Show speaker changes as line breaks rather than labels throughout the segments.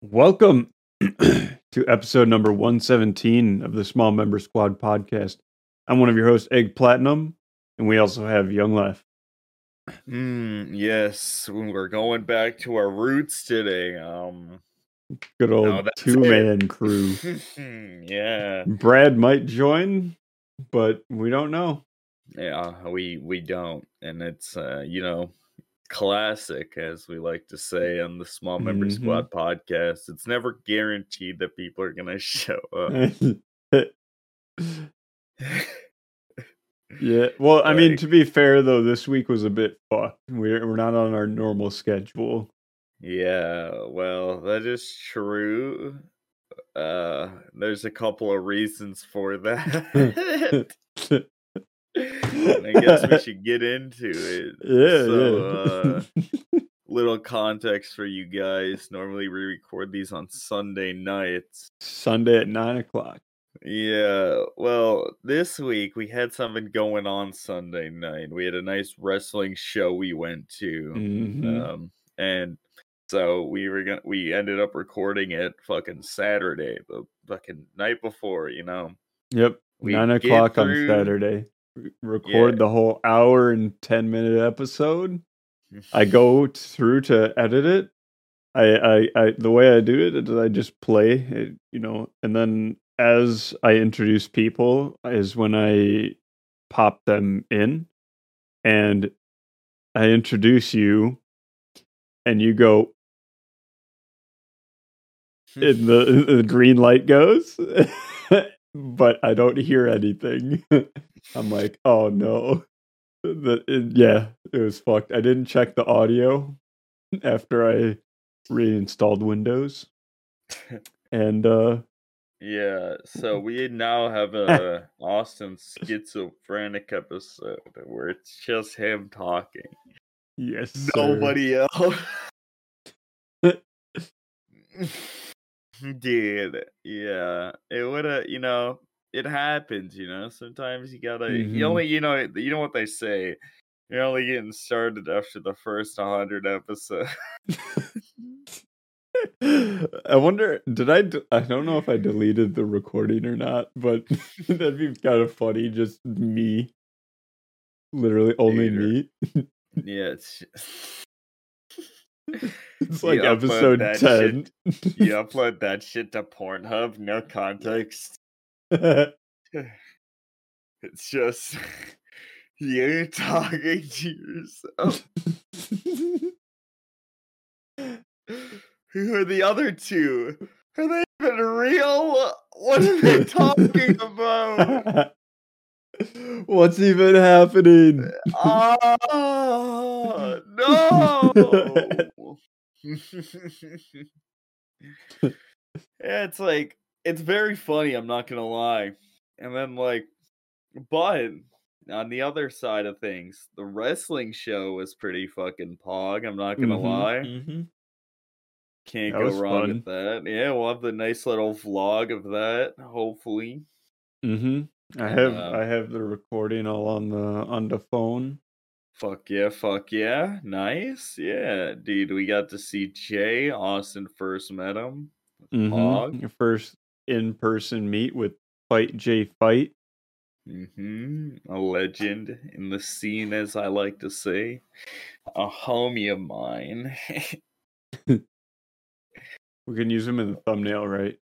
Welcome to episode number 117 of the Small Member Squad podcast. I'm one of your hosts, Egg Platinum, and we also have Young Life.
Mm, yes, we're going back to our roots today. Um,
Good old
No,
two man crew.
yeah,
Brad might join, but we don't know.
yeah, we we don't, and it's uh, you know, classic as we like to say on the Small Member
Mhm.
Squad podcast. It's never guaranteed that people are gonna show up.
yeah. Well, I mean, to be fair, though, this week was a bit fucked. We're, we're not on our normal schedule.
Yeah, well, that is true. Uh, there's a couple of reasons for that. I guess we should get into it.
Yeah,
So,
yeah.
uh, little context for you guys. Normally, we record these on Sunday nights.
Sunday at nine o'clock.
Yeah, well, this week we had something going on Sunday night. We had a nice wrestling show we went to.
Mhm.
Um, and so we were gonna we ended up recording it fucking Saturday, the fucking night before, you know.
Yep.
we
Nine o'clock
through-
on Saturday. Record
Yeah.
the whole hour and ten minute episode. I go through to edit it. I, I, I the way I do it is I just play it, you know, and then as I introduce people is when I pop them in and I introduce you and you go hmm. and the, the green light goes but I don't hear anything. I'm like, oh no. The, it- yeah, it was fucked. I didn't check the audio after I reinstalled Windows. And uh
Yeah, so we now have a Austin schizophrenic episode where it's just him talking.
yes. sir.
Nobody else. Dude, yeah. It would have, you know, it happens, you know. Sometimes you gotta
Mhm.
you only you know you know what they say. You're only getting started after the first hundred episodes.
I wonder did I? I don't know if I deleted the recording or not, but that'd be kind of funny just me. Literally only
Dude,
me.
yeah, it's
It's like
upload
episode
that
10.
you upload that shit to Pornhub, no context. It's just you talking to yourself. Who are the other two? Are they even real? What are they talking about?
What's even happening?
Oh no! yeah, it's like it's very funny. I'm not gonna lie. And then like, but on the other side of things, the wrestling show was pretty fucking pog. I'm not gonna
Mhm,
lie.
mhm.
Can't
That
go wrong
fun.
with that. Yeah, we'll have the nice little vlog of that. Hopefully.
Mhm. I have
uh,
I have the recording all on the on the phone.
Fuck yeah, fuck yeah. Nice. Yeah, dude, we got to see Jay. Austin first met him.
Mhm.
Pog.
Your first in person meet with Fight Jay Fight.
hmm A legend in the scene, as I like to say. A homie of mine.
We can use him in the thumbnail, right?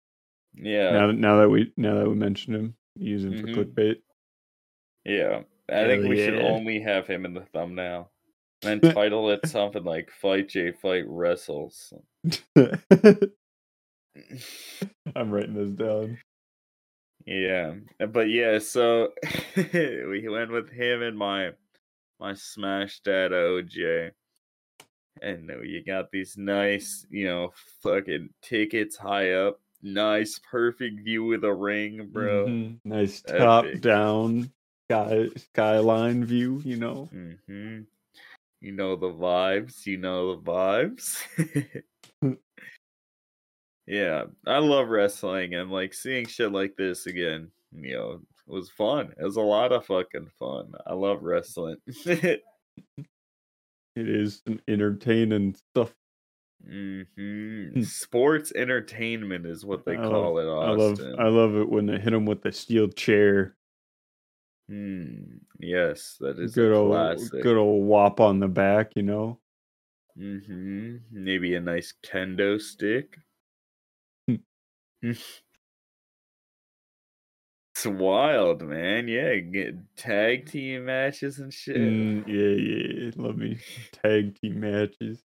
yeah.
Now now that we now that we mentioned him, use him
Mhm.
for clickbait.
Yeah. I think
Hell
we should only have him in the thumbnail. Then title it something like Fight J Fight Wrestles.
I'm writing this down.
Yeah, but yeah, so we went with him and my my smash dad OJ, and you got these nice, you know, fucking tickets high up, nice, perfect view of the ring, bro.
Mhm. Nice top
Epic.
down sky skyline view, you know.
hmm You know the vibes. You know the vibes. yeah, I love wrestling and like seeing shit like this again. You know, it was fun. It was a lot of fucking fun. I love wrestling.
It is an entertaining stuff.
Hmm Sports entertainment is what they
I love,
call it,
I love,
Austin.
I love it when they hit him with the steel chair.
Hmm. Yes, that is
Good
a
old,
classic.
good old whop on the back, you know.
hmm Maybe a nice kendo stick.
Hmm.
It's wild, man. Yeah, get tag team matches and shit.
Mm, yeah, yeah, love me tag team matches.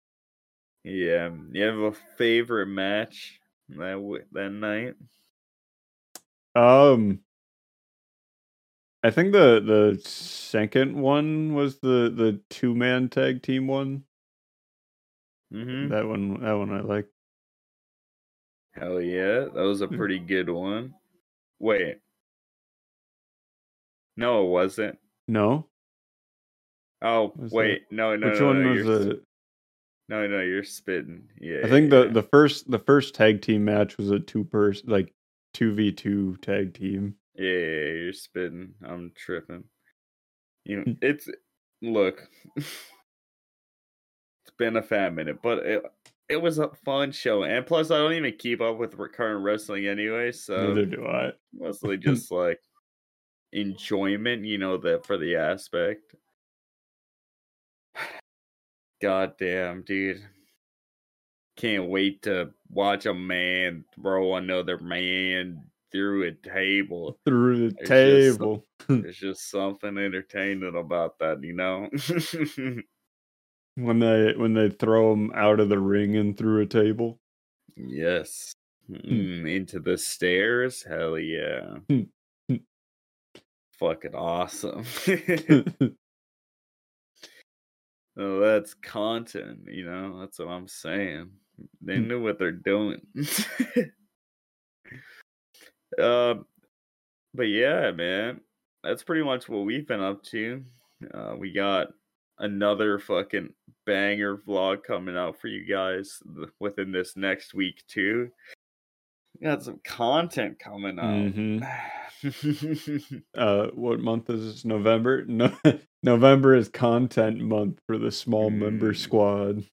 Yeah, you have a favorite match that w- that night?
Um, I think the the second one was the the two man tag team one.
Mm-hmm.
That one, that one I like.
Hell yeah, that was a
Hmm.
pretty good one. Wait, no, it wasn't.
No,
Oh,
Was that-
wait, no, no,
which
no,
one
no,
was
you're,
the?
No, no, you're spitting. Yeah,
I think
yeah,
the the first the first tag team match was a two person like two v two tag team.
yeah, yeah, yeah, you're spitting. I'm tripping. You,
Hmm.
it's look. it's been a fat minute, but it it was a fun show, and plus I don't even keep up with current wrestling anyway, so
Neither do I.
mostly just like enjoyment, you know, that for the aspect. God damn, dude. Can't wait to watch a man throw another man through a table.
Through the
It's just-
table.
There's just something entertaining about that, you know?
when they when they throw him out of the ring and through a table.
yes. Mm, into the stairs? Hell yeah.
Hmm.
Fucking awesome. Oh, that's content, you know. That's what I'm saying. They
Hmm.
knew what they're doing. um, but yeah, man, that's pretty much what we've been up to. Uh, we got another fucking banger vlog coming out for you guys th- within this next week too. We got some content coming out.
Mhm. uh, what month is this? November. No, November is content month for the small member
Mm.
squad.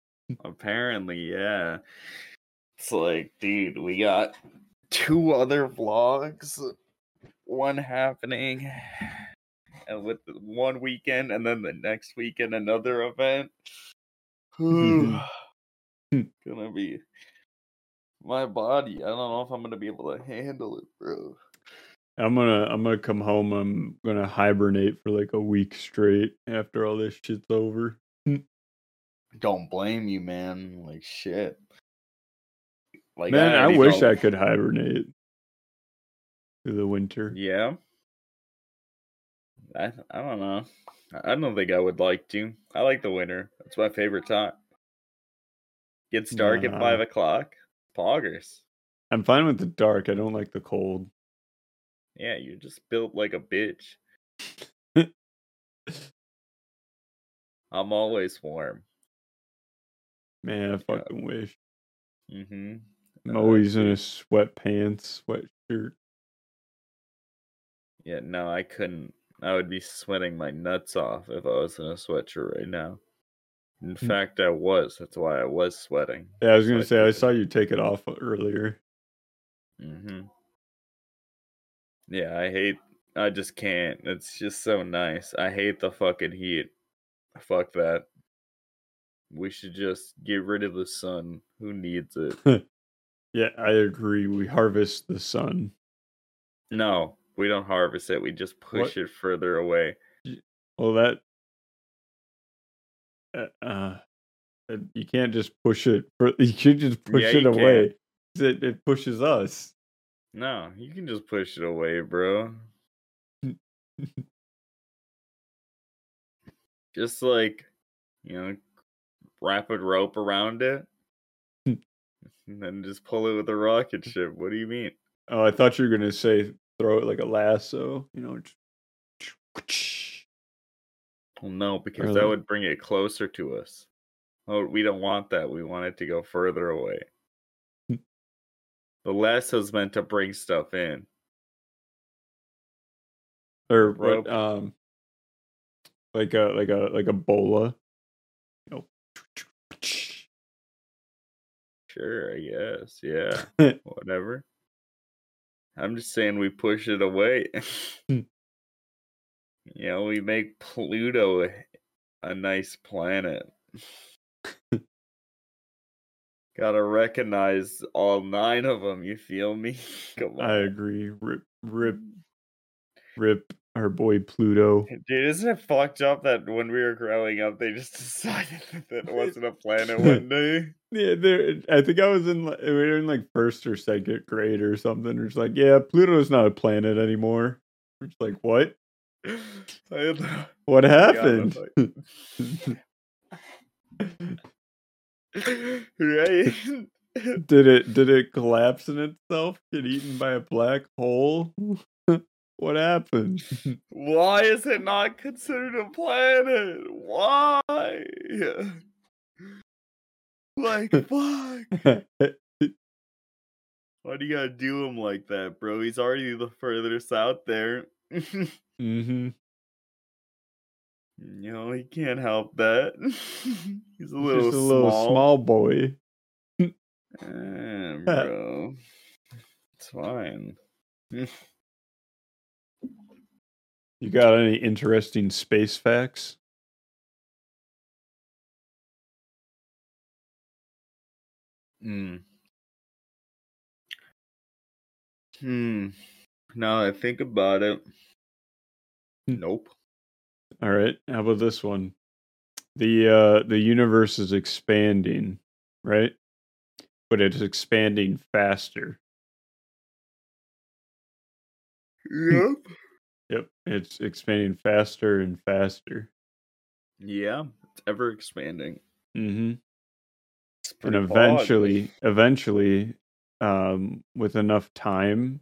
Apparently, yeah. It's like, dude, we got two other vlogs, one happening, and with one weekend, and then the next weekend another event.
Mhm.
gonna be my body. I don't know if I'm gonna be able to handle it, bro.
I'm gonna I'm gonna come home. I'm gonna hibernate for like a week straight after all this shit's over.
Don't blame you, man. Like shit. Like
Man, I
already
wish I could hibernate through the winter.
Yeah. I I don't know. I I don't think I would like to. I like the winter. That's my favorite time. Gets dark at five o'clock. Poggers.
I'm fine with the dark. I don't like the cold.
Yeah, you're just built like a bitch. I'm always warm.
Man, I fucking wish.
Mm-hmm.
I'm always in a sweatpants, sweatshirt.
Yeah, no, I couldn't. I would be sweating my nuts off if I was in a sweatshirt right now. In
Hmm.
fact, I was. That's why I was sweating.
Yeah, I was gonna say I saw you take it off earlier.
Mm-hmm. Yeah, I hate. I just can't. It's just so nice. I hate the fucking heat. Fuck that. We should just get rid of the sun. Who needs it?
Yeah, I agree. We harvest the sun.
No, we don't harvest it. We just push
What?
it further away.
Well, that uh, uh, you can't just push it. You should just push
Yeah,
it away. It, it pushes us.
No, you can just push it away, bro. Just like, you know, wrap a rope around it.
Hmm.
and then just pull it with a rocket ship. What do you mean?
Oh, I thought you were gonna say throw it like a lasso. You know.
Well, no, because
Or
that would bring it closer to us. Oh, we don't want that. We want it to go further away.
Hmm.
the lasso's meant to bring stuff in.
Or
Rope.
Um, like a like a like a bola. You know.
Sure, I guess. Yeah. Whatever. I'm just saying we push it away. you know, we make Pluto a nice planet. Gotta recognize all nine of them. You feel me? Come on.
I agree. Rip, rip, mm. rip. Our boy Pluto.
Dude, isn't it fucked up that when we were growing up, they just decided that it wasn't a planet one day?
Yeah, there. I think I was in. like- We were in like first or second grade or something. It's like, yeah, Pluto's not a planet anymore. It's like, what?
I had the-
What happened?
Right?
did it? Did it collapse in itself? Get eaten by a black hole? what happened?
Why is it not considered a planet? Why? Like, fuck. Why do you gotta do him like that, bro? He's already the furthest out there.
Mm-hmm.
You know, he can't help that. He's a little,
Just a little
small.
small boy.
Eh, bro. It's fine.
You got any interesting space facts?
Hmm. Hmm. Now I think about it.
Hmm.
Nope.
All right. How about this one? The uh the universe is expanding, right? But it's expanding faster.
Yep.
Yep. It's expanding faster and faster.
Yeah, it's ever expanding.
Mm-hmm. And eventually, eventually, um, with enough time,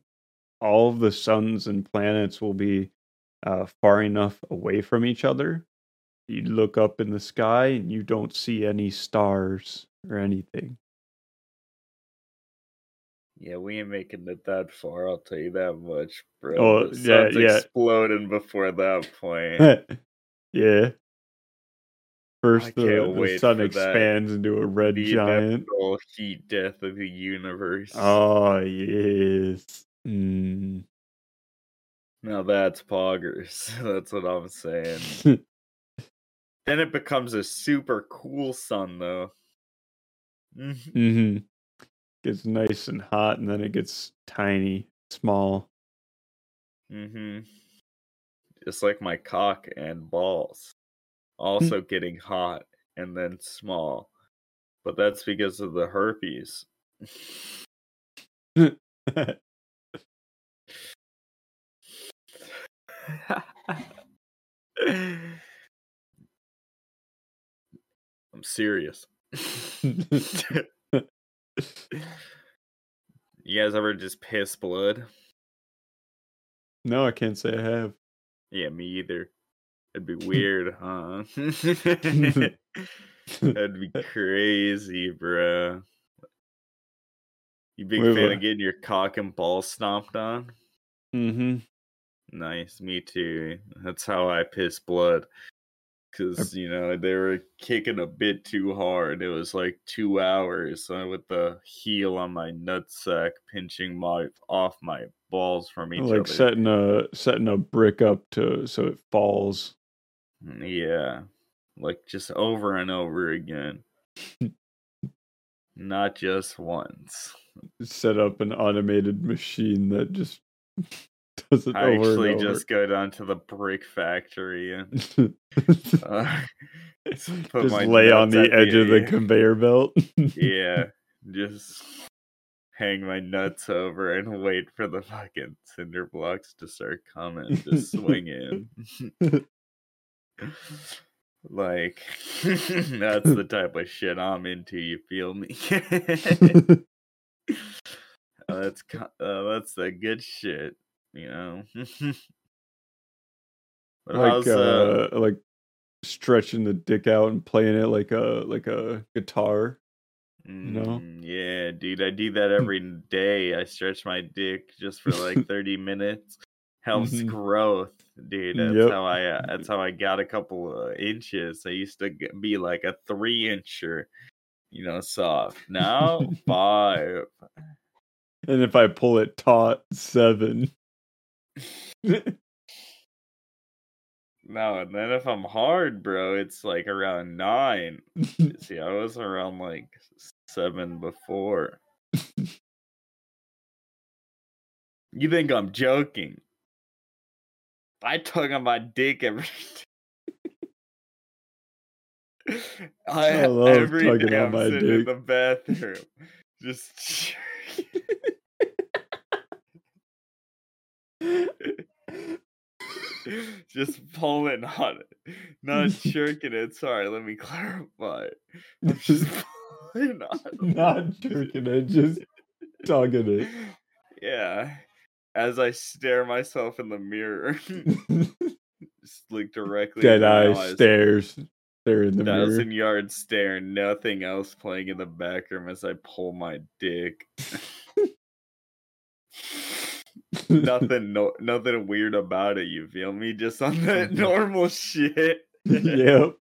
all of the suns and planets will be uh, far enough away from each other. You look up in the sky and you don't see any stars or anything.
Yeah, we ain't making it that far. I'll tell you that much, bro.
Oh,
the
yeah,
sun's
yeah.
exploding before that point.
yeah. First, the, the sun expands into a red
the
giant.
heat death of the universe.
Oh yes. Mm.
Now that's poggers. That's what I'm saying. then it becomes a super cool sun, though. Mhm.
hmm Gets nice and hot, and then it gets tiny, small.
Mhm. Just like my cock and balls, also getting hot and then small, but that's because of the herpes. I'm serious. you guys ever just piss blood?
no, I can't say I have.
Yeah, me either. It'd be weird, huh? That'd be crazy, bro. You big
Wait,
fan
what?
of getting your cock and ball stomped on?
mm-hmm.
Nice, me too. That's how I piss blood. Cause you know they were kicking a bit too hard. It was like two hours uh, with the heel on my nutsack pinching my off my balls from each
Like
other.
setting a setting a brick up to so it falls.
Mm, Yeah, like just over and over again. Not just once.
Set up an automated machine that just does it
I actually just go down to the brick factory and uh,
just
my
lay on the edge of the conveyor belt.
yeah, just hang my nuts over and wait for the fucking cinder blocks to start coming to swing in. like that's the type of shit I'm into. You feel me? Uh, that's uh, that's the good shit, you know. but
like
how's uh,
uh, like stretching the dick out and playing it like a like a guitar. know?
mm, yeah, dude, I do that every day. I stretch my dick just for like 30 minutes. Helps
Mhm.
growth, dude. That's
Yep.
how I. Uh, that's how I got a couple of inches. I used to be like a three incher, you know, soft. Now five.
And if I pull it taut, seven.
No, and then if I'm hard, bro, it's like around nine. See, I was around like seven before. you think I'm joking? I tug on my dick every I,
I love
every
tugging
day
on my
sitting in
dick.
the bathroom, just just pulling on it, not jerking it. Sorry, let me clarify. I'm just pulling on. it.
Not jerking it, just tugging it.
Yeah, as I stare myself in the mirror, just look directly
Dead eye stares. Stare in the mirror.
thousand yard stare, nothing else playing in the back room as I pull my dick. nothing, no, nothing weird about it. You feel me? Just on that normal shit.
yep.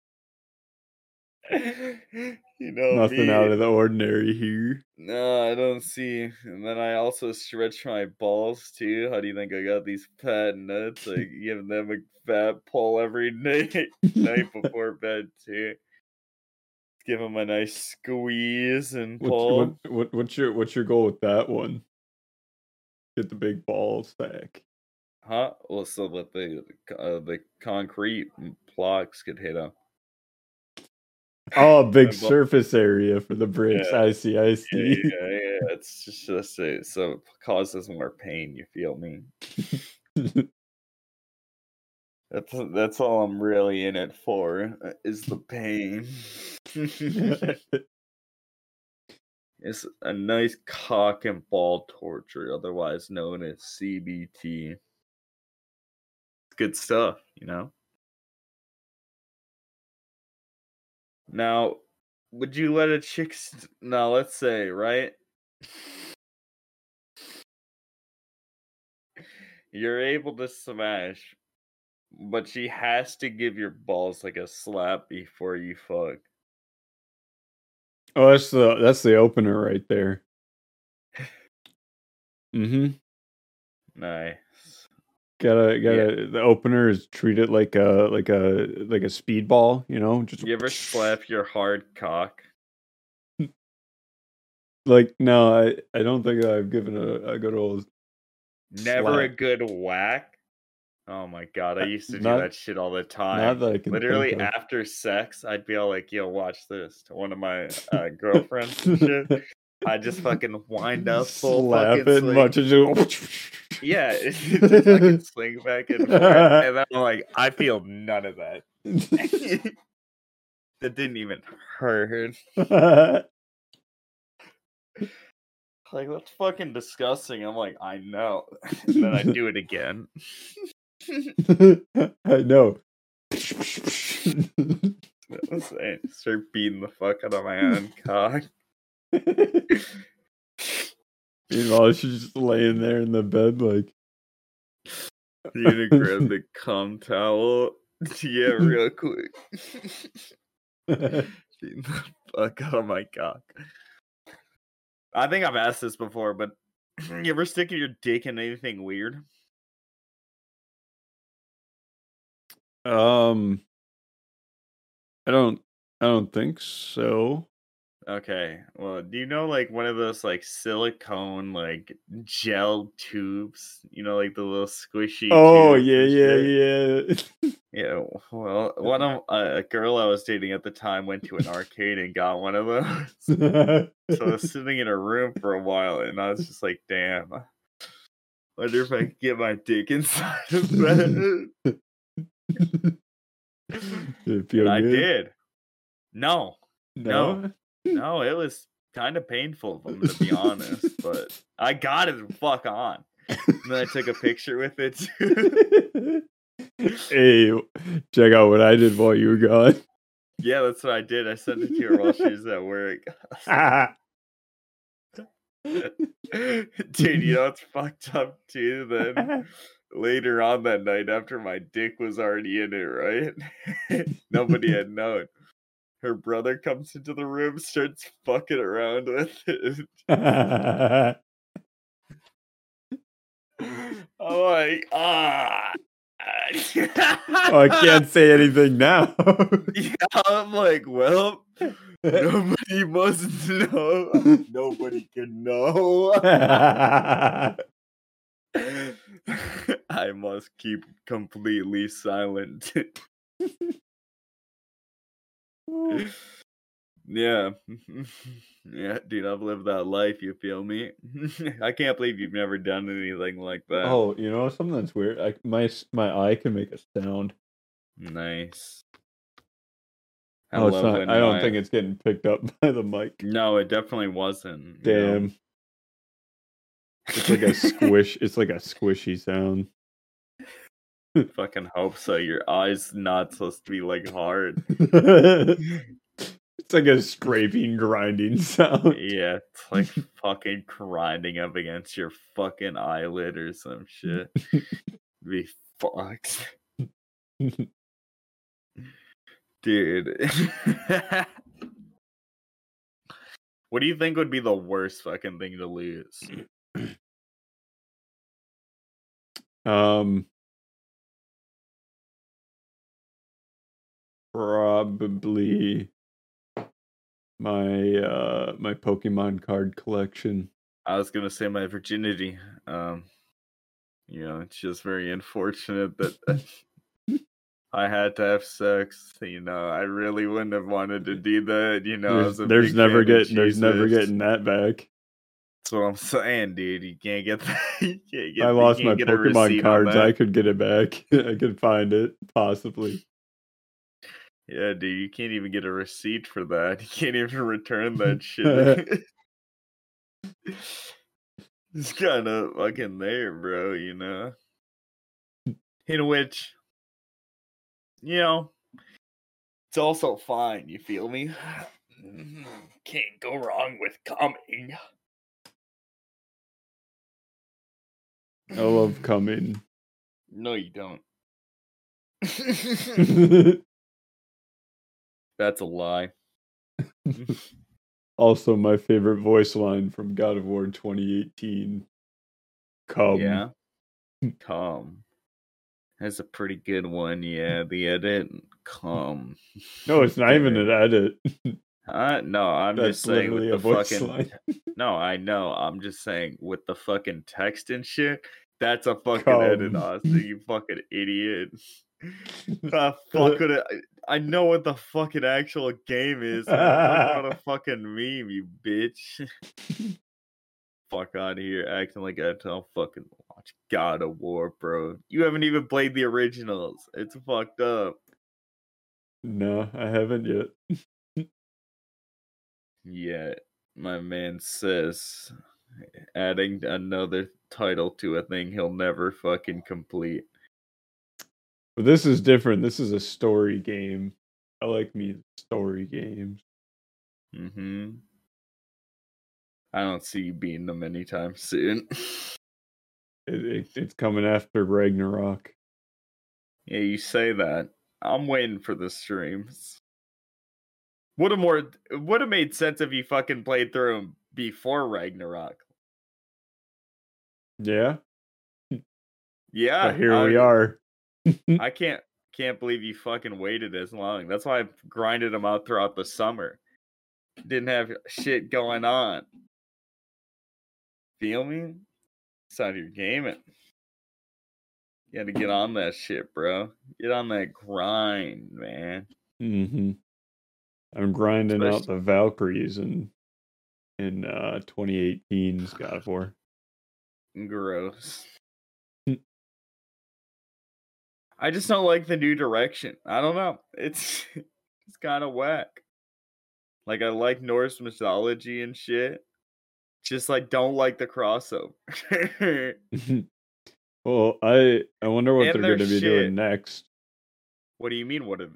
you know,
Nothing
me.
out of the ordinary here.
No, I don't see. And then I also stretch my balls too. How do you think I got these fat nuts? I give them a fat pull every night, night before bed too. Give them a nice squeeze and pull.
what, what, what's your what's your goal with that one? Get the big ball stack.
Huh? Well, so that the uh, the concrete blocks could hit them.
Oh, big surface area for the bricks.
Yeah.
I see. I see.
yeah, yeah. It's just, a, so it causes more pain. You feel me? That's that's all I'm really in it for uh, is the pain. it's a nice cock and ball torture, otherwise known as CBT. It's good stuff, you know. Now, would you let a chick? St- now, let's say, right? You're able to smash, but she has to give your balls like a slap before you fuck.
Oh, that's the that's the opener right there. Mm-hmm.
Nice.
Gotta gotta. The opener is treat it like a like a like a speedball. You know, just
You ever slap your hard cock?
like no. I I don't think I've given a, a good old.
Never a good whack. Oh my god, I used to do
not-
that shit all the time. Literally after sex, I'd be all like, "Yo, watch this." To one of my uh, girlfriends shit. I just fucking wind up full
slap
fucking
much as you.
Yeah, just fucking swing back and forth, and then I'm like, I feel none of that. that didn't even hurt. Like that's fucking disgusting. I'm like, I know. And then I do it again.
I know.
Saying, start beating the fuck out of my own cock.
Meanwhile, she's just laying there in the bed, like,
You gonna grab the cum towel? Yeah, real quick. Beating the fuck out of my cock. I think I've asked this before, but you ever stick your dick in anything weird?
Um, I don't, I don't think so.
Okay. Well, do you know like one of those like silicone like gel tubes? You know, like the little squishy.
Oh yeah, yeah, yeah.
Yeah. Well, one of uh, a girl I was dating at the time went to an arcade and got one of those. So I was sitting in a room for a while, and I was just like, "Damn, I wonder if I could get my dick inside of that."
Did it feel
And I did. No,
No.
no, it was kind of painful, gonna be honest, but I got it the fuck on. And then I took a picture with it too.
hey, check out what I did while you were gone.
yeah, that's what I did. I sent it to her while she was at work. Dude, you know it's fucked up too. Then later on that night, after my dick was already in it, right? Nobody had known. her brother comes into the room, starts fucking around with it. I'm like, ah.
oh, I can't say anything now.
yeah, I'm like, well, nobody must know. Nobody can know. I must keep completely silent. yeah. Yeah, dude, I've lived that life, you feel me? I can't believe you've never done anything like that.
oh, you know something that's weird. I, my my eye can make a sound.
Nice. I
Oh, it's not. I don't think it's getting picked up by the mic.
No, it definitely wasn't. you know?
Damn. It's like a squish. It's like a squishy sound.
Fucking hope so. Your eye's not supposed to be like hard.
it's like a scraping, grinding sound.
Yeah, it's like fucking grinding up against your fucking eyelid or some shit. Be fucked. Dude. what do you think would be the worst fucking thing to lose?
Um, probably my uh my Pokemon card collection.
I was gonna say my virginity. Um, you know, it's just very unfortunate that I had to have sex. You know, I really wouldn't have wanted to do that. You know,
there's there's never getting there's never getting that back.
That's what I'm saying, dude. You can't get that. You can't get,
I lost my
can't get a
Pokemon cards. I could get it back. I could find it possibly.
Yeah, dude, you can't even get a receipt for that. You can't even return that shit. it's kind of fucking there, bro, you know? In which, you know, it's also fine, you feel me? Can't go wrong with coming.
I love coming.
No, you don't. That's a lie.
also, my favorite voice line from God of War 2018. Come.
Yeah. Come. That's a pretty good one. Yeah, the edit. Come.
No, it's not even an edit.
Uh, no, I'm
That's
just saying with the fucking.
line.
No, I know. I'm just saying with the fucking text and shit. That's a fucking edit,
Come.
Austin. You fucking idiot. Ah, fuck it. I- know what the fucking actual game is. about a fucking meme, you bitch. Fuck out of here, acting like I don't fucking watch God of War, bro. You haven't even played the originals. It's fucked up.
No, I haven't yet.
Yeah, my man says adding another title to a thing he'll never fucking complete.
But this is different. This is a story game. I like me story games.
Mm-hmm. I don't see you beating them anytime soon.
It, it, it's coming after Ragnarok.
yeah, you say that. I'm waiting for the streams. Would have more would have made sense if you fucking played through them before Ragnarok.
Yeah,
Yeah,
but here we are.
I can't can't believe you fucking waited as long. That's why I grinded them out throughout the summer. Didn't have shit going on. Feel me? It's out your gaming. You gotta get on that shit, bro. Get on that grind, man.
hmm I'm grinding out the Valkyries in in uh 2018's God of War.
Gross.
Hmm.
I just don't like the new direction. I don't know. It's it's kind of whack. Like I like Norse mythology and shit. Just like don't like the crossover.
well, I I wonder what
And
they're going to be
shit.
doing next.
what do you mean? What? If,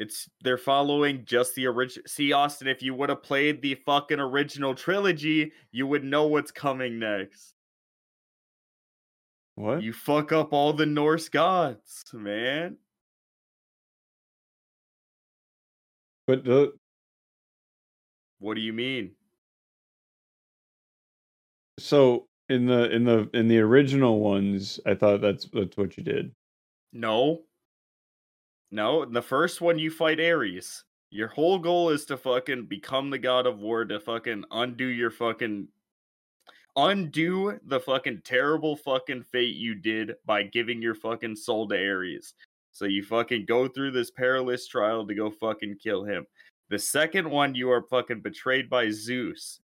it's they're following just the original. See, Austin, if you would have played the fucking original trilogy, you would know what's coming next.
What?
You fuck up all the Norse gods, man.
But the,
What do you mean?
so in the in the in the original ones, I thought that's that's what you did.
No. No, the first one you fight Ares. Your whole goal is to fucking become the god of war to fucking undo your fucking undo the fucking terrible fucking fate you did by giving your fucking soul to Ares. So you fucking go through this perilous trial to go fucking kill him. The second one you are fucking betrayed by Zeus.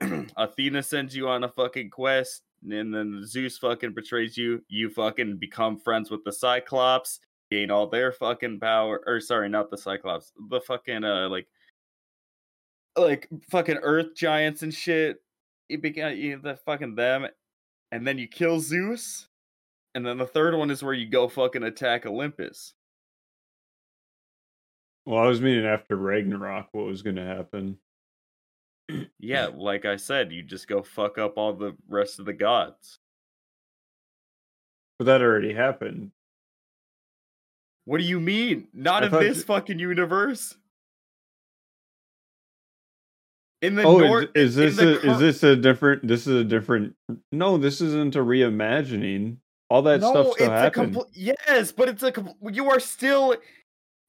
Athena sends you on a fucking quest and then Zeus fucking betrays you. You fucking become friends with the Cyclops, gain all their fucking power. Or sorry, not the Cyclops, the fucking uh like like fucking Earth giants and shit. You began you the fucking them, and then you kill Zeus, and then the third one is where you go fucking attack Olympus.
Well, I was meaning after Ragnarok, what was going to happen?
Yeah, like I said, you just go fuck up all the rest of the gods.
But that already happened.
What do you mean? Not
I
in this
you-
fucking universe. In the
Oh,
Nor-
is, is this a,
cur-
is this a different? This is a different. No, this isn't a reimagining. All that stuff still
it's a
happened.
compl- yes, but it's a compl- you are still.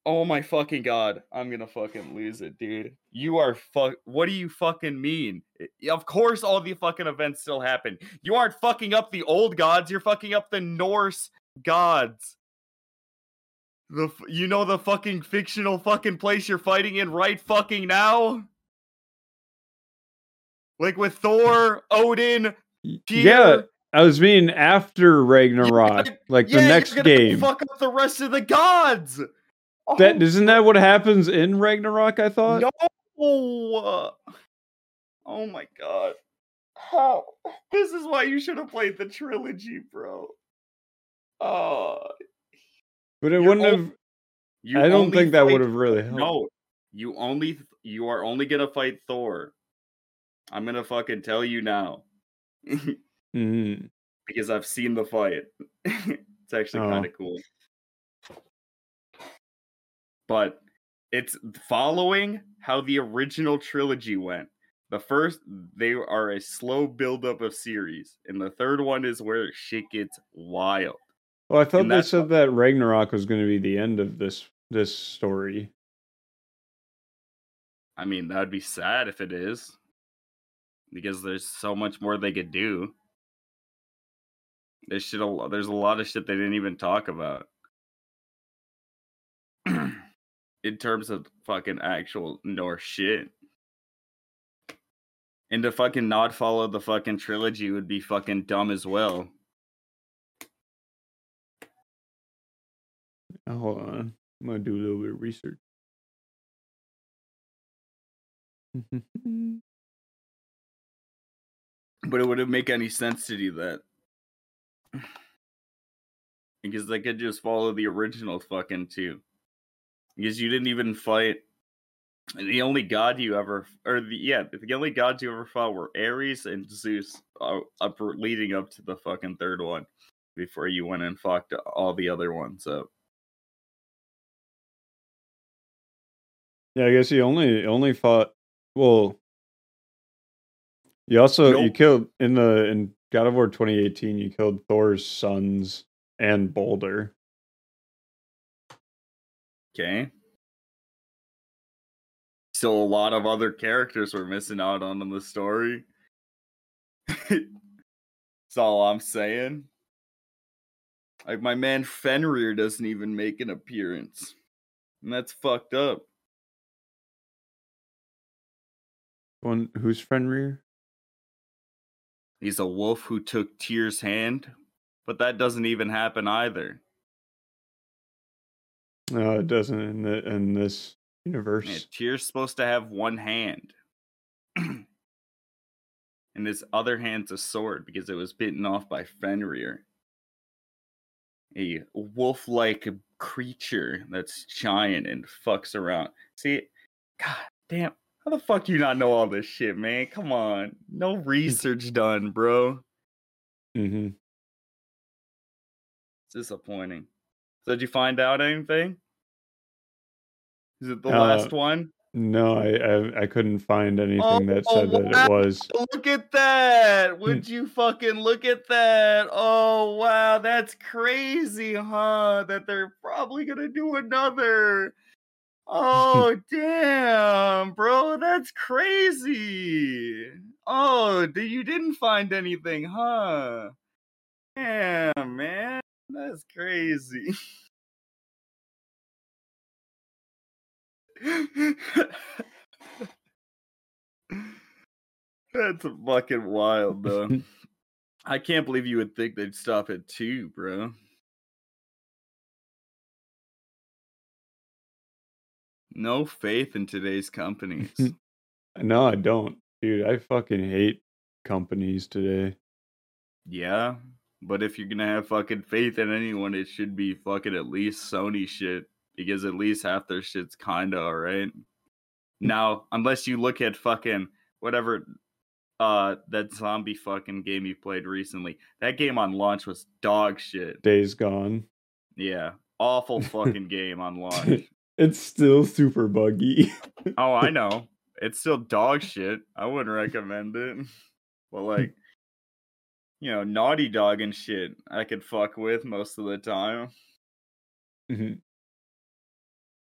Oh my fucking god! I'm gonna fucking lose it, dude. You are fuck. What do you fucking mean? Of course, all the fucking events still happen. You aren't fucking up the old gods. You're fucking up the Norse gods. The you know the fucking fictional fucking place you're fighting in right fucking now. Like with Thor, Odin,
yeah, I was meaning after Ragnarok,
gonna-
like
yeah,
the next
you're
game.
Fuck up the rest of the gods.
That
Oh,
isn't that what happens in Ragnarok? I thought.
no. Oh my god. How? This is why you should have played the trilogy, bro. Oh,
but it
you're
wouldn't
al-
have.
you
I don't
only
think that would have really helped.
No, you only you are only gonna fight Thor. I'm gonna fucking tell you now
Mhm.
because I've seen the fight. it's actually
Oh.
kind of cool. But it's following how the original trilogy went. The first, they are a slow buildup of series, and the third one is where shit gets wild.
Well, I thought they said that Ragnarok was going to be the end of this this story.
I mean, that'd be sad if it is, because there's so much more they could do. There's shit. a There's a lot of shit they didn't even talk about. In terms of fucking actual Norse shit. And to fucking not follow the fucking trilogy would be fucking dumb as well.
Oh, hold on, I'm gonna do a little bit of research.
But it wouldn't make any sense to do that. Because they could just follow the original fucking two. Because you didn't even fight. The only god you ever, or the yeah, the only gods you ever fought were Ares and Zeus, uh, up leading up to the fucking third one, before you went and fucked all the other ones up.
Yeah, I guess he only only fought. Well, you also you killed in the in God of War 2018. You killed Thor's sons and Baldur.
Okay. Still, a lot of other characters were missing out on in the story. That's all I'm saying. Like my man Fenrir doesn't even make an appearance, and that's fucked up.
One who's Fenrir?
He's a wolf who took Tyr's hand, but that doesn't even happen either.
No, it doesn't in the in this
Yeah,
universe.
Tyr's supposed to have one hand. and his other hand's a sword because it was bitten off by Fenrir. A wolf like creature that's giant and fucks around. See, god damn, how the fuck you not know all this shit, man? Come on. No research done, bro.
Mm-hmm.
It's disappointing. So did you find out anything? Is it the
Uh,
last one?
No, I, I I couldn't find anything
Oh,
that said that it was.
Look at that! Would you fucking look at that? Oh wow, that's crazy, huh? That they're probably gonna do another. Oh damn, bro, that's crazy. Oh, d- you didn't find anything, huh? Damn, man, that's crazy. That's fucking wild, though. I can't believe you would think they'd stop at two, bro. No faith in today's companies.
No, I don't, dude. I fucking hate companies today.
yeah, but if you're gonna have fucking faith in anyone, it should be fucking at least Sony shit because at least half their shit's kinda alright. Now, unless you look at fucking whatever uh that zombie fucking game you played recently, that game on launch was dog shit.
Days gone.
Yeah, awful fucking game on launch.
It's still super buggy.
Oh, I know. It's still dog shit. I wouldn't recommend it. But like, you know, Naughty Dog and shit, I could fuck with most of the time.
Mhm.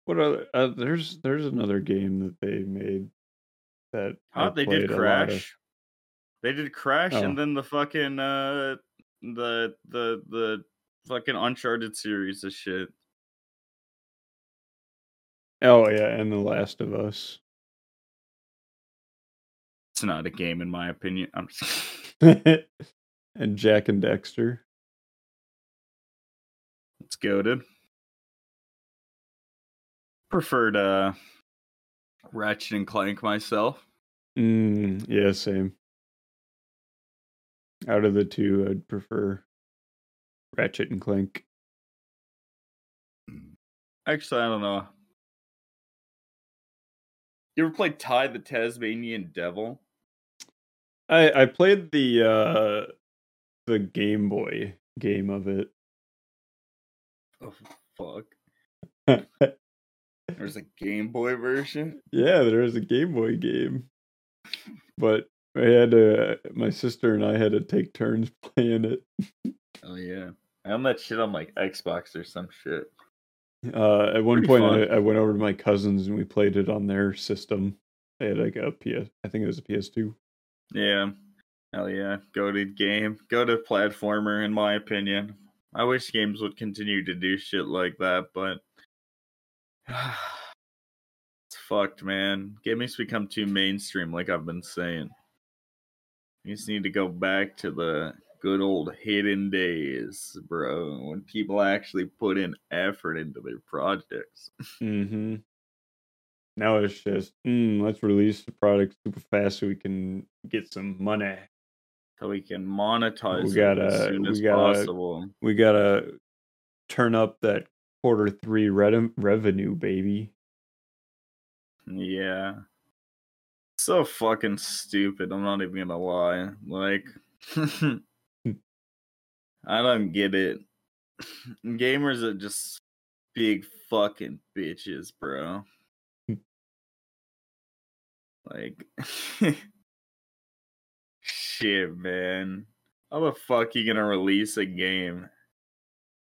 What other? Uh, there's there's another game that they made that I
They did
lot of.
Crash. They did Crash,
Oh.
and then the fucking uh, the the the fucking Uncharted series of shit.
Oh yeah, and The Last of Us.
It's not a game, in my opinion. I'm just...
and Jak and Daxter.
it's goaded. Preferred uh, Ratchet and Clank myself.
Mm, yeah, same. Out of the two, I'd prefer Ratchet and Clank.
Actually, I don't know. You ever played Ty the Tasmanian Devil?
I I played the uh the Game Boy game of it.
Oh fuck! There's a Game Boy version.
Yeah, there was a Game Boy game, but I had to. My sister and I had to take turns playing it.
Oh yeah, I own that shit on like Xbox or some shit.
Uh, at one
Pretty
point. I, I went over to my cousins and we played it on their system. They had like a PS. I think it was a PS2.
Yeah, hell yeah, goated game, goated platformer, in my opinion. I wish games would continue to do shit like that, but it's fucked, man. Gaming's become too mainstream, like I've been saying. You just need to go back to the good old hidden days, bro, when people actually put in effort into their projects.
Mm-hmm. Now it's just mm, let's release the product super fast so we can get some money.
So we can monetize
We
it as
gotta-
soon
we
as
gotta-
possible.
We gotta turn up that quarter three re- revenue, baby.
Yeah. So fucking stupid. I'm not even gonna lie. Like, I don't get it. Gamers are just big fucking bitches, bro. like, shit, man. How the fuck you gonna release a game?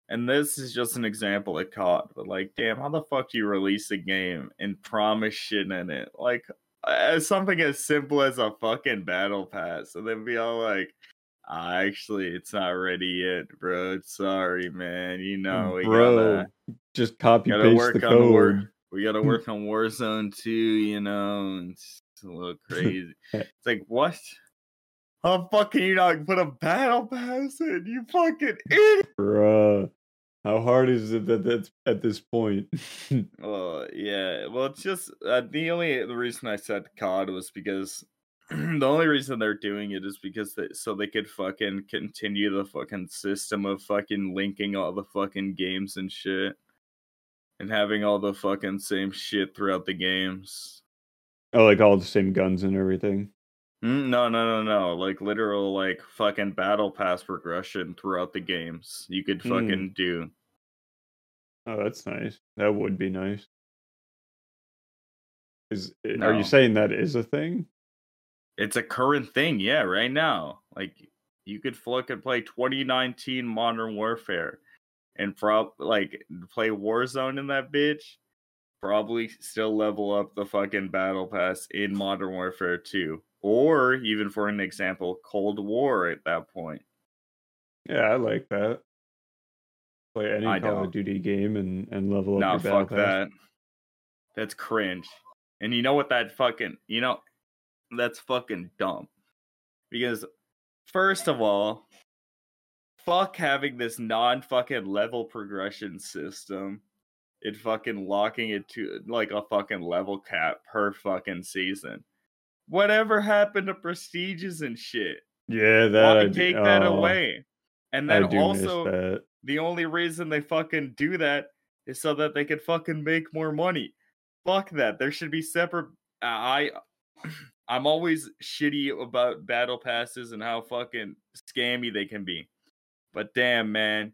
And this is just an example of COD, but like, damn, how the fuck do you release a game and promise shit in it? Like, as something as simple as a fucking battle pass, and then be all like, "Ah, actually, it's not ready yet, bro. Sorry, man. You know, we
Bro,
gotta,
just copy
gotta
paste
work
the
on
code.
War, we gotta work on Warzone 2, you know, it's a little crazy. it's like, what? How the fuck can you not put a battle pass in? You fucking idiot!
Bruh. How hard is it that that's at this point?
Well, yeah. Well, it's just uh, the only the reason I said COD was because the only reason they're doing it is because they, so they could fucking continue the fucking system of fucking linking all the fucking games and shit, and having all the fucking same shit throughout the games.
oh, like all the same guns and everything.
Mm, No, no, no, no. Like literal, like fucking battle pass progression throughout the games. You could fucking do.
Oh, that's nice. That would be nice. Is are you saying that is a thing?
It's a current thing, yeah, right now. Like you could look and play 2019 Modern Warfare and prob like play Warzone in that bitch. Probably still level up the fucking battle pass in Modern Warfare 2. Or even for an example, Cold War at that point.
Yeah, I like that. Play any I Call don't. of Duty game and, and level up.
No,
your
fuck
pass.
that. That's cringe. And you know what that fucking you know that's fucking dumb. Because first of all, fuck having this non fucking level progression system. It fucking locking it to like a fucking level cap per fucking season. Whatever happened to prestiges and shit?
Yeah, that
I take that oh, away. And then also the only reason they fucking do that is so that they can fucking make more money. Fuck that. There should be separate. I, I'm always shitty about battle passes and how fucking scammy they can be. But damn, man,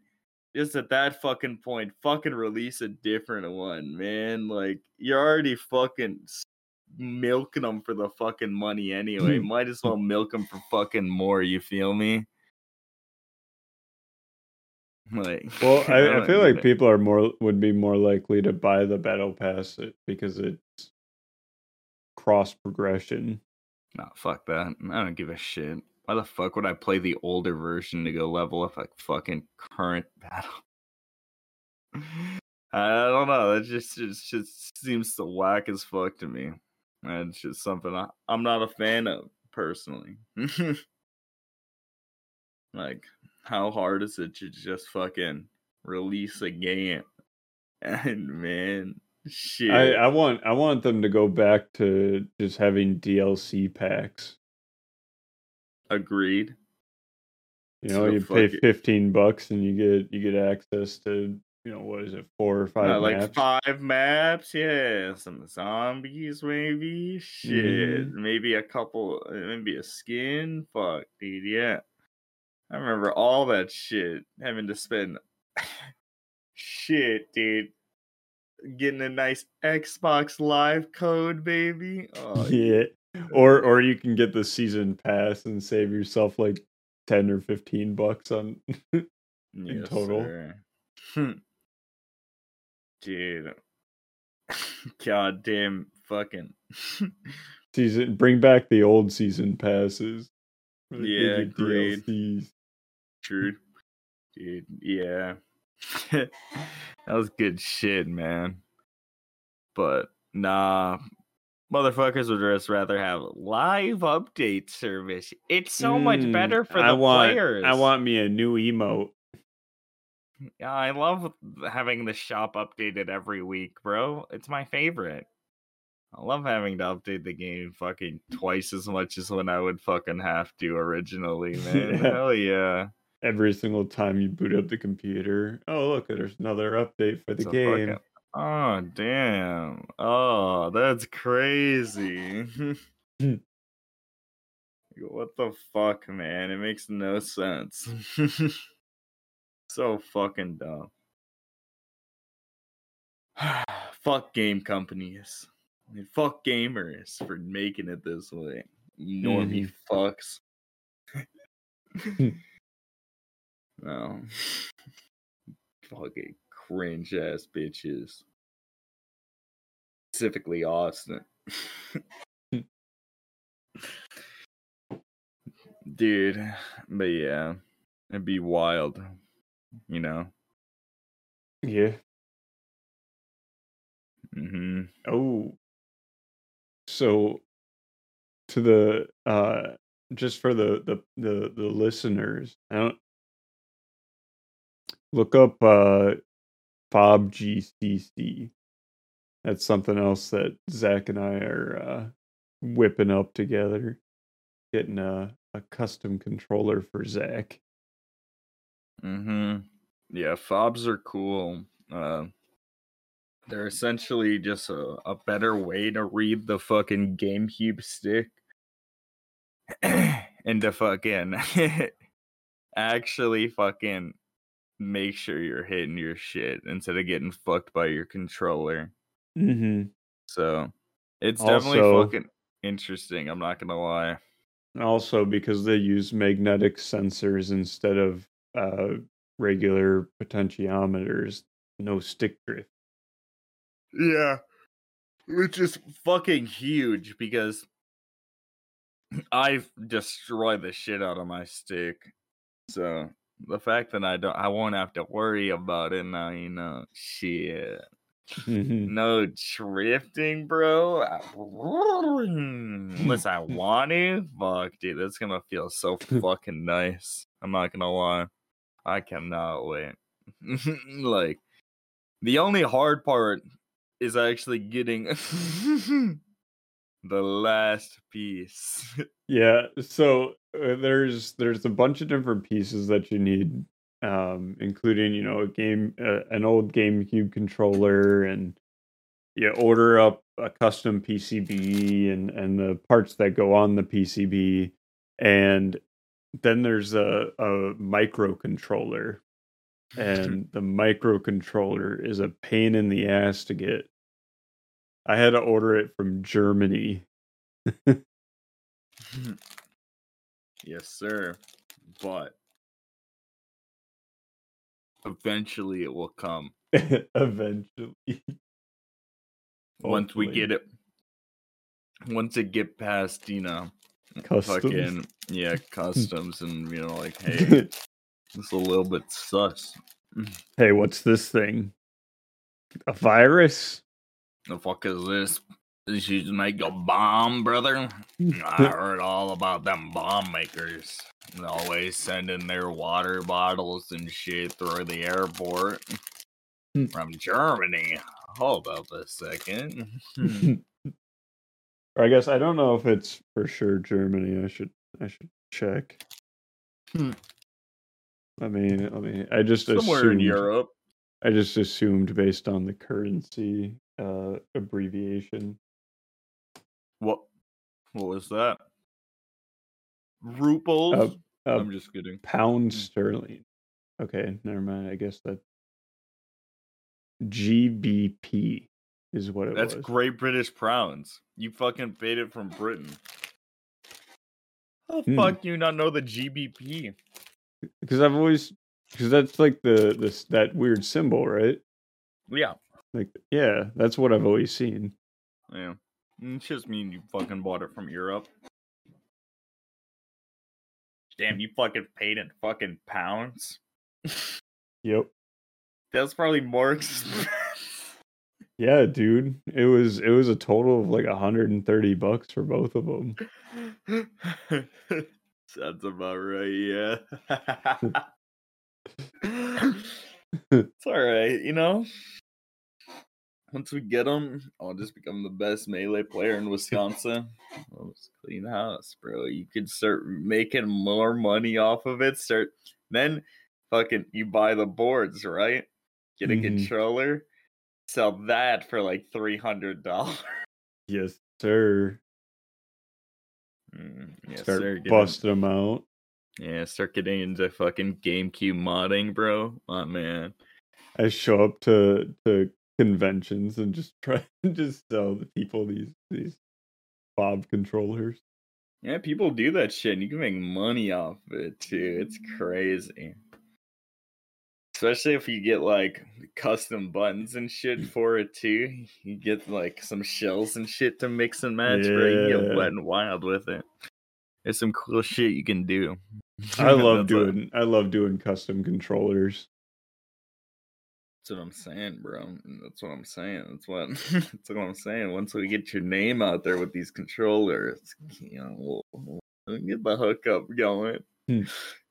just at that fucking point, fucking release a different one, man. Like you're already fucking milking them for the fucking money anyway. Might as well milk them for fucking more. You feel me? Like,
well, I, I feel like people are more would be more likely to buy the battle pass uh, because it's cross progression.
Nah, fuck that. I don't give a shit. Why the fuck would I play the older version to go level up like fucking current battle? I don't know. That just it just seems so whack as fuck to me. It's just something I, I'm not a fan of personally. like how hard is it to just fucking release a game? And man, shit.
I, I want I want them to go back to just having DLC packs.
Agreed.
You know, so you pay fifteen bucks and you get you get access to you know what is it four or five uh,
like five maps yeah some zombies maybe shit mm-hmm. maybe a couple uh, maybe a skin fuck dude yeah I remember all that shit having to spend shit, dude. Getting a nice Xbox Live code, baby.
Oh, yeah. Or or you can get the season pass and save yourself like ten or fifteen bucks on in yes, total. Hmm.
Dude. God damn fucking
season bring back the old season passes.
Yeah, great. True. Dude, yeah. that was good shit, man. But nah, motherfuckers would just rather have live update service. It's so mm, much better for the
I want,
players.
I want me a new emote.
Yeah, I love having the shop updated every week, bro. It's my favorite. I love having to update the game fucking twice as much as when I would fucking have to originally, man. Hell yeah
every single time you boot up the computer. Oh, look, there's another update for the it's game.
Oh, damn. Oh, that's crazy. what the fuck, man? It makes no sense. so fucking dumb. fuck game companies. I mean, fuck gamers for making it this way. Normie mm-hmm. fucks. No. Fucking cringe ass bitches. Specifically Austin. Dude, but yeah, it'd be wild, you know?
Yeah.
Mm-hmm.
Oh. So to the uh just for the the the, the listeners, I don't Look up uh, Phob GCC. That's something else that Zach and I are uh, whipping up together. Getting a, a custom controller for Zach.
Mm-hmm. Yeah, Phobs are cool. Uh, they're essentially just a, a better way to read the fucking GameCube stick and to fucking actually fucking make sure you're hitting your shit instead of getting fucked by your controller.
Mm-hmm.
So It's definitely fucking interesting. I'm not gonna lie.
Also, because they use magnetic sensors instead of uh, regular potentiometers, no stick drift.
Yeah. Which is fucking huge because I've destroyed the shit out of my stick. So the fact that I don't I won't have to worry about it now, you know. Shit.
Mhm.
No drifting, bro. Unless I want to. Fuck, dude, that's gonna feel so fucking nice. I'm not gonna lie. I cannot wait. like, the only hard part is actually getting the last piece.
Yeah, so uh, there's there's a bunch of different pieces that you need, um, including you know a game, uh, an old GameCube controller, and you order up a custom PCB and and the parts that go on the PCB, and then there's a a microcontroller, and the microcontroller is a pain in the ass to get. I had to order it from Germany.
yes, sir. But eventually it will come.
Eventually.
once we get it once it get past you know
Customs.
fucking yeah customs and you know like hey it's a little bit sus
hey, what's this thing? A virus?
The fuck is this you make a bomb brother i heard all about them bomb makers They always sending their water bottles and shit through the airport
Hmm.
from germany hold up a second
or I guess I don't know if it's for sure Germany. I should I should check.
Hmm.
I mean, I mean, I just
somewhere
assumed,
in europe
I just assumed based on the currency uh abbreviation.
What? What was that? Ruples?
Uh, uh,
I'm just kidding.
pound
Hmm.
sterling. Okay, never mind. I guess that GBP is what it
That's
was.
Great British Pounds. You fucking paid it from Britain. How the
Hmm.
fuck do you not know the GBP?
Because I've always because that's like the this that weird symbol, right?
Yeah.
Like yeah, that's what I've always seen.
Yeah. Mm, It's just mean you fucking bought it from Europe. Damn, you fucking paid in fucking pounds.
Yep.
That's probably more expensive.
Yeah, dude. It was it was a total of like 130 bucks for both of them.
Sounds about right, yeah. it's all right, you know. Once we get them, I'll just become the best melee player in Wisconsin. Just clean house, bro. You could start making more money off of it. Start then, fucking, you buy the boards, right? Get a
Mhm.
controller, sell that for like three hundred dollars.
Yes, sir.
Mm, yes,
Start
sir.
Busting them out.
Yeah, start getting into fucking GameCube modding, bro. My man.
I show up to to conventions and just try and just sell the people these these Bob controllers.
Yeah, people do that shit and you can make money off it too. It's crazy. Especially if you get like custom buttons and shit for it too. You get like some shells and shit to mix and match, bro. You get wet and wild with it. There's some cool shit you can do.
I love doing I love doing custom controllers.
That's what I'm saying, bro. That's what I'm saying. That's what that's what I'm saying. Once we get your name out there with these controllers, you know, we'll, we'll get the hookup going.
Hmm.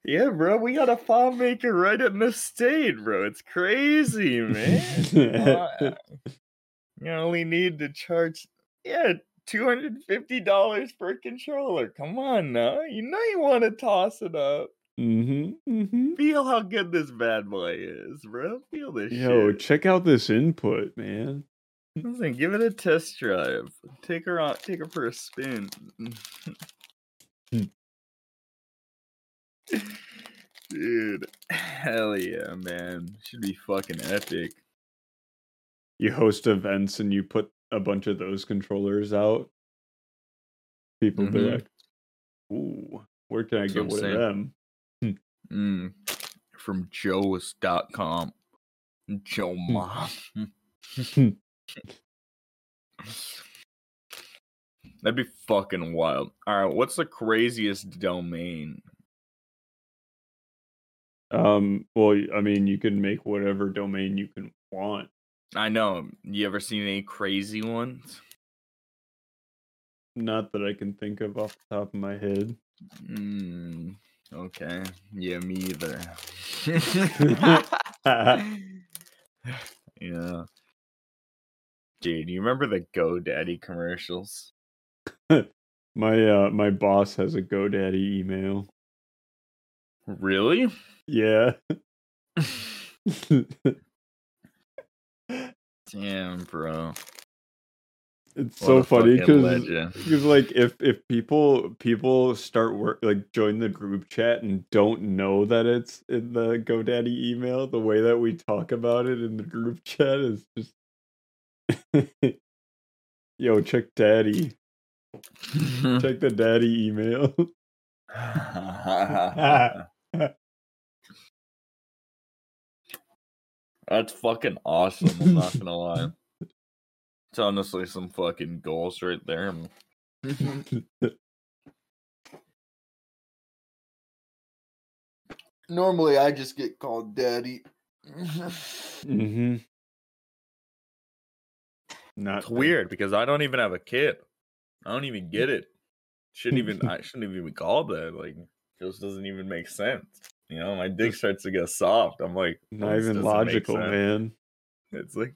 Yeah, bro, we got a file maker right in the state, bro. It's crazy, man. Uh, you only need to charge, yeah, two hundred fifty dollars per controller. Come on, now. You know you want to toss it up.
Mm-hmm. Mm-hmm.
Feel how good this bad boy is, bro. Feel this
Yo,
shit.
check out this input, man.
Listen, give it a test drive. Take her on. Take her for a spin.
Hmm.
Dude, hell yeah, man! Should be fucking epic.
You host events and you put a bunch of those controllers out, people be
Mhm.
like, "Ooh, where can I
That's
get one of them?"
Mm. From Joe's.com. Joe
Hmm.
Mom. That'd be fucking wild. All right, what's the craziest domain?
Um, well, I mean, you can make whatever domain you can want.
I know. You ever seen any crazy ones?
Not that I can think of off the top of my head.
Mm, okay. Yeah, me either. yeah. Dude, you remember the GoDaddy commercials?
My uh my boss has a GoDaddy email.
Really?
Yeah.
Damn, bro.
It's
What
so funny because like if if people people start work like join the group chat and don't know that it's in the GoDaddy email, the way that we talk about it in the group chat is just yo check daddy check the daddy email.
That's fucking awesome. I'm not gonna lie. It's honestly some fucking goals right there. Normally, I just get called daddy.
mm-hmm. Not
It's weird because I don't even have a kid. I don't even get it. Shouldn't even. I shouldn't even be called that. Like, it just doesn't even make sense. You know, my dick starts to get soft. I'm like,
Not even logical, man.
It's like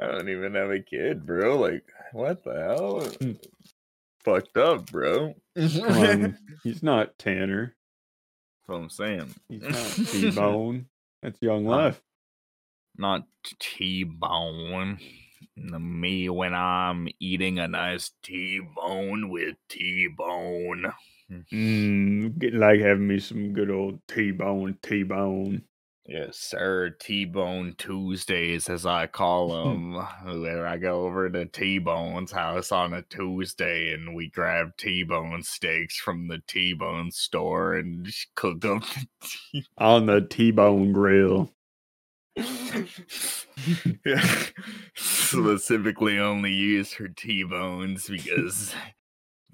I don't even have a kid, bro. Like, what the hell?
Hmm.
Fucked up, bro.
Come on. He's not Tanner.
That's what I'm saying.
He's not T Bone. That's Young
Huh.
Left.
Not T-bone. Me when I'm eating a nice T-bone with T-bone.
Mmm, get like having me some good old T Bone, T Bone.
Yes, sir. T-Bone Tuesdays, as I call them, where I go over to T-Bone's house on a Tuesday and we grab T-Bone steaks from the T-Bone store and cook them.
On the T Bone grill.
yeah. Specifically only used for T-Bones because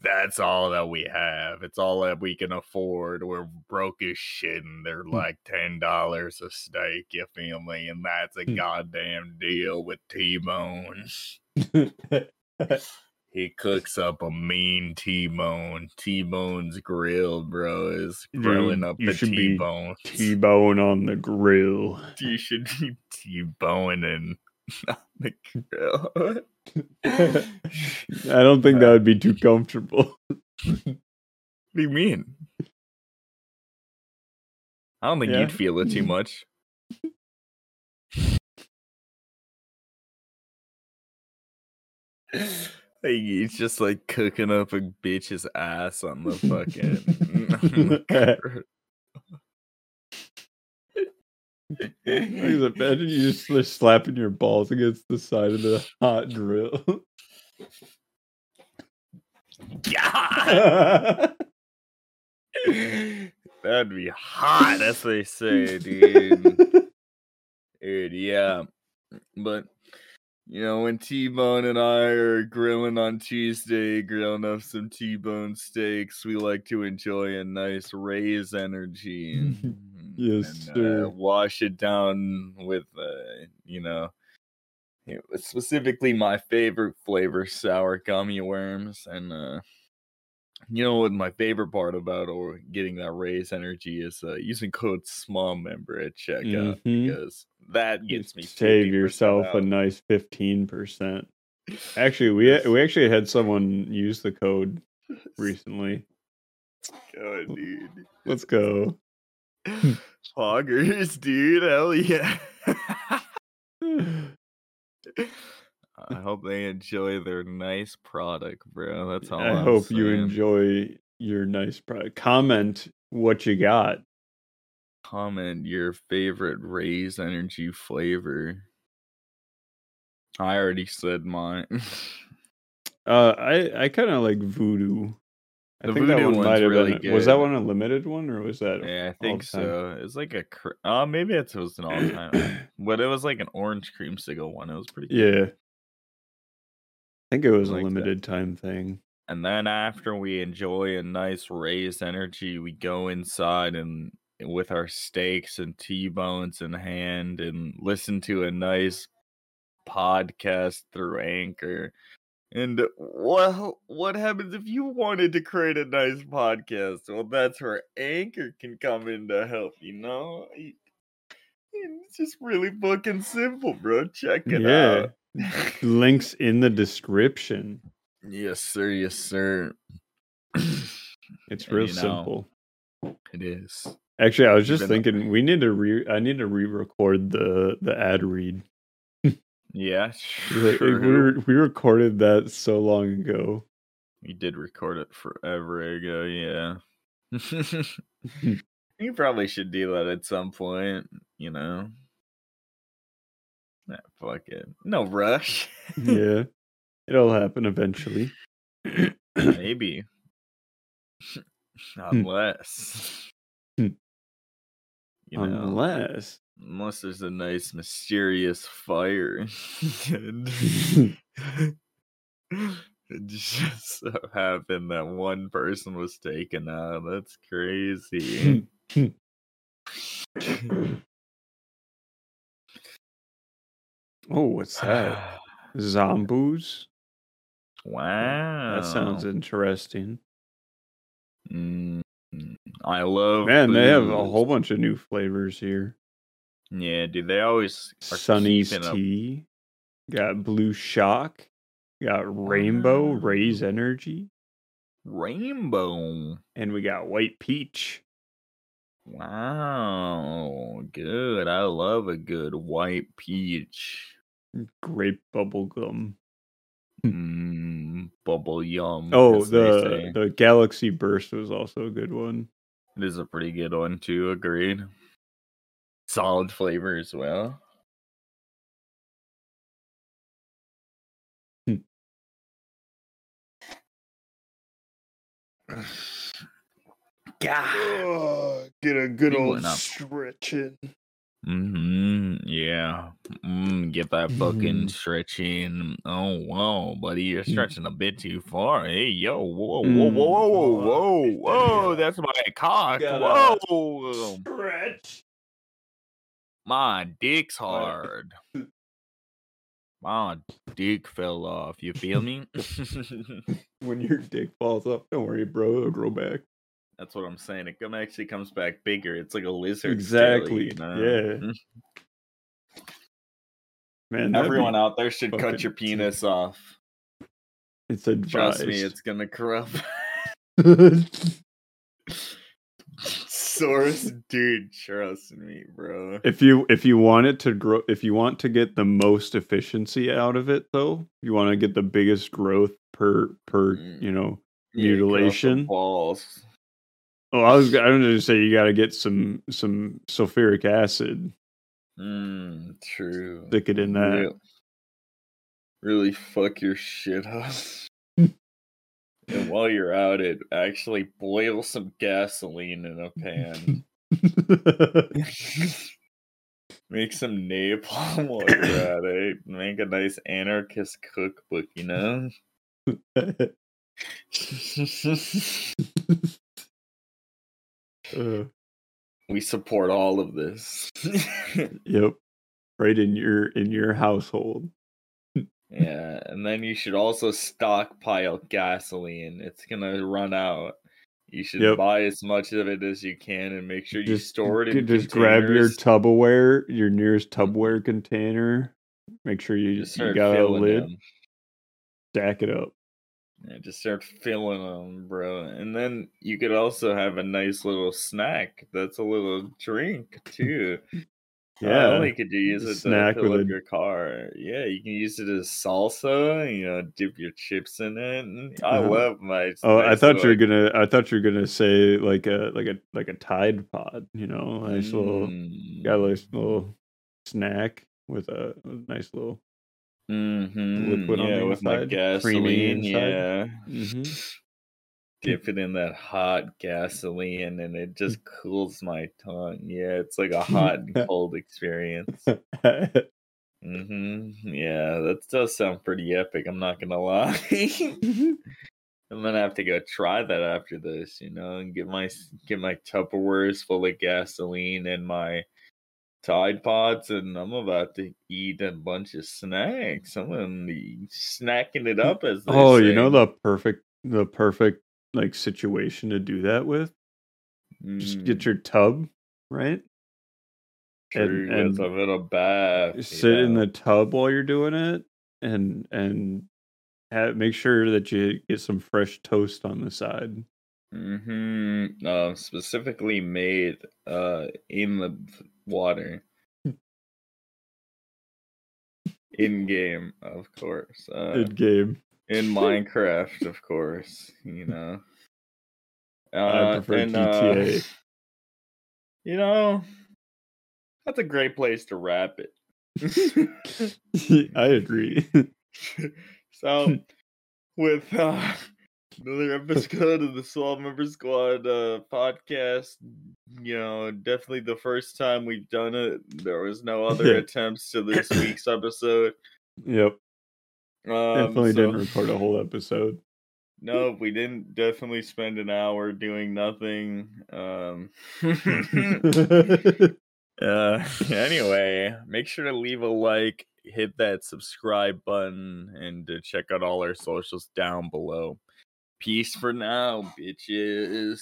that's all that we have. It's all that we can afford. We're broke as shit and they're like ten dollars a steak, you feel me? And that's a
Hmm.
goddamn deal with T-Bone. He cooks up a mean T-bone. T-bone's grill, bro, is grilling up
you
the T-bone.
T Bone on the grill.
You should be T-boning on the grill.
I don't think that would be too comfortable.
What do you mean? I don't think
Yeah.
you'd feel it too much. like he's just like cooking up a bitch's ass on the fucking.
Imagine you just like, slapping your balls against the side of the hot grill.
God, that'd be hot. That's what they say, dude. Dude, yeah. But you know, when T Bone and I are grilling on Tuesday, grilling up some T Bone steaks, we like to enjoy a nice Raze energy.
Yes,
and,
sir.
Uh, wash it down with, uh, you know, specifically my favorite flavor, sour gummy worms. And, uh, you know what my favorite part about or getting that Raze energy is uh, using code small member at checkout
Mhm.
because that gets me
save
50%
yourself a nice fifteen percent. Actually, we we actually had someone use the code recently.
Dude.
Let's go.
Poggers, dude. Hell yeah. I hope they enjoy their nice product, bro. That's all
I
I'm
hope you enjoy your nice product. Comment what you got.
Comment your favorite Raze energy flavor. I already said mine.
Uh, I I kind of like Voodoo. I
The
think that one might have
really
been. Was that one a limited one or was that?
yeah, I think so. It's like a cr- uh maybe it was an all time, but it was like an orange creamsicle one. It was pretty. good.
Yeah. I think it was a
like that.
limited time thing.
And then after we enjoy a nice raised energy, we go inside and with our steaks and T-bones in hand and listen to a nice podcast through Anchor. And what what happens if you wanted to create a nice podcast? Well, that's where Anchor can come in to help. You know, it's just really fucking simple, bro. Check it
Yeah.
out.
Links in the description.
yes, sir. Yes, sir.
It's
And
real
know,
simple.
It is.
Actually, I was just
Even-
thinking we need to re. I need to re-record the the ad read.
Yeah,
Like, we we recorded that so long ago.
We did record it forever ago, yeah. you probably should do that at some point, you know. Nah, fuck it. No rush.
Yeah, it'll happen eventually.
Maybe. Unless.
Hmm.
you know,
Unless
unless there's a nice mysterious fire. it just so happened that one person was taken out. That's crazy.
oh, what's that? Zombies?
wow.
That sounds interesting.
Mm, I love
Man, they have a whole bunch of new flavors here.
Yeah, dude, they always are
Sunny's
keeping up-
tea. Got blue shock. Got rainbow, Raze energy,
rainbow.
and we got white peach.
Wow, good. I love a good white peach.
Grape bubble gum.
Mm, bubble yum.
Oh, the the Galaxy Burst was also a good one.
it is a pretty good one too. Agreed. Solid flavor as well.
Hmm.
God.
get a good
You
old
went up.
stretching.
hmm Yeah. Mm, get that fucking
Mhm.
stretching. Oh, whoa, buddy, you're
Mm.
stretching a bit too far. Hey, yo, whoa, whoa,
Mm.
whoa, whoa, whoa,
Oh,
whoa, that's my cock. Whoa,
Stretch.
My dick's hard. My dick fell off. You feel me?
When your dick falls off, don't worry, bro. It'll grow back.
That's what I'm saying. It come actually comes back bigger. It's like a lizard.
Exactly,
You know?
yeah. Man,
Everyone out there should cut your
sick.
penis off.
It's advised.
Trust me, it's gonna corrupt. Source, dude, trust me, bro.
if you if you want it to grow, if you want to get the most efficiency out of it, though, you want to get the biggest growth per per
Mm.
you know.
Yeah,
Mutilation?
balls.
Oh, I was I was just say you got to get some some sulfuric acid.
Mm, true.
Stick it in that.
Real- really fuck your shit up. and while you're out, it, actually boil some gasoline in a pan. Make some napalm while you're at it. Make a nice anarchist cookbook, you know?
Uh,
we support all of this.
yep, right in your in your household.
Yeah, and then you should also stockpile gasoline. It's gonna run out. You should
Yep.
buy as much of it as you can and make sure you just, store it in
just grab your
containers.
Tupperware, your nearest mm-hmm. Tupperware container. Make sure you,
Just
you got a lid.
them.
Stack it up.
Yeah, just start filling them, bro. And then you could also have a nice little snack. That's a little drink too. Not
Yeah,
only could you use it
snack
to fill up
a-
your car, yeah, you can use it as salsa. You know, dip your chips in it. I
Uh-huh.
love my.
Oh, I thought you were gonna. I thought you were gonna say like a like a like a Tide Pod. You know, nice little
Mm.
got a nice little snack with a, a nice little
Mm-hmm.
liquid on
yeah,
the
with my
inside, creamy
gasoline.
inside.
Yeah.
Mhm.
Dip it in that hot gasoline and it just cools my tongue. Yeah, it's like a hot and cold experience. hmm Yeah, that does sound pretty epic. I'm not gonna lie. I'm gonna have to go try that after this, you know, and get my get my Tupperwares full of gasoline and my Tide Pods, and I'm about to eat a bunch of snacks. I'm gonna be snacking it up as
oh, you know the perfect the perfect like situation to do that with? Just
Mm,
get your tub, right?
true,
and-
with a little bath.
sit in the tub while you're doing it and and have, make sure that you get some fresh toast on the side.
Mm-hmm. Uh, specifically made uh in the water. in game, of course. Uh,
Good game.
In Minecraft, of course. You know.
I
Uh,
prefer
and, uh,
GTA.
you know, that's a great place to wrap it.
I agree.
so, with uh, another episode of the Swell Member Squad uh, podcast, you know, definitely the first time we've done it. There was no other attempts to this week's episode.
yep.
Um,
Definitely
so-
didn't record a whole episode.
No, we didn't definitely spend an hour doing nothing. Um, uh, anyway, make sure to leave a like, hit that subscribe button, and to check out all our socials down below. Peace for now, bitches.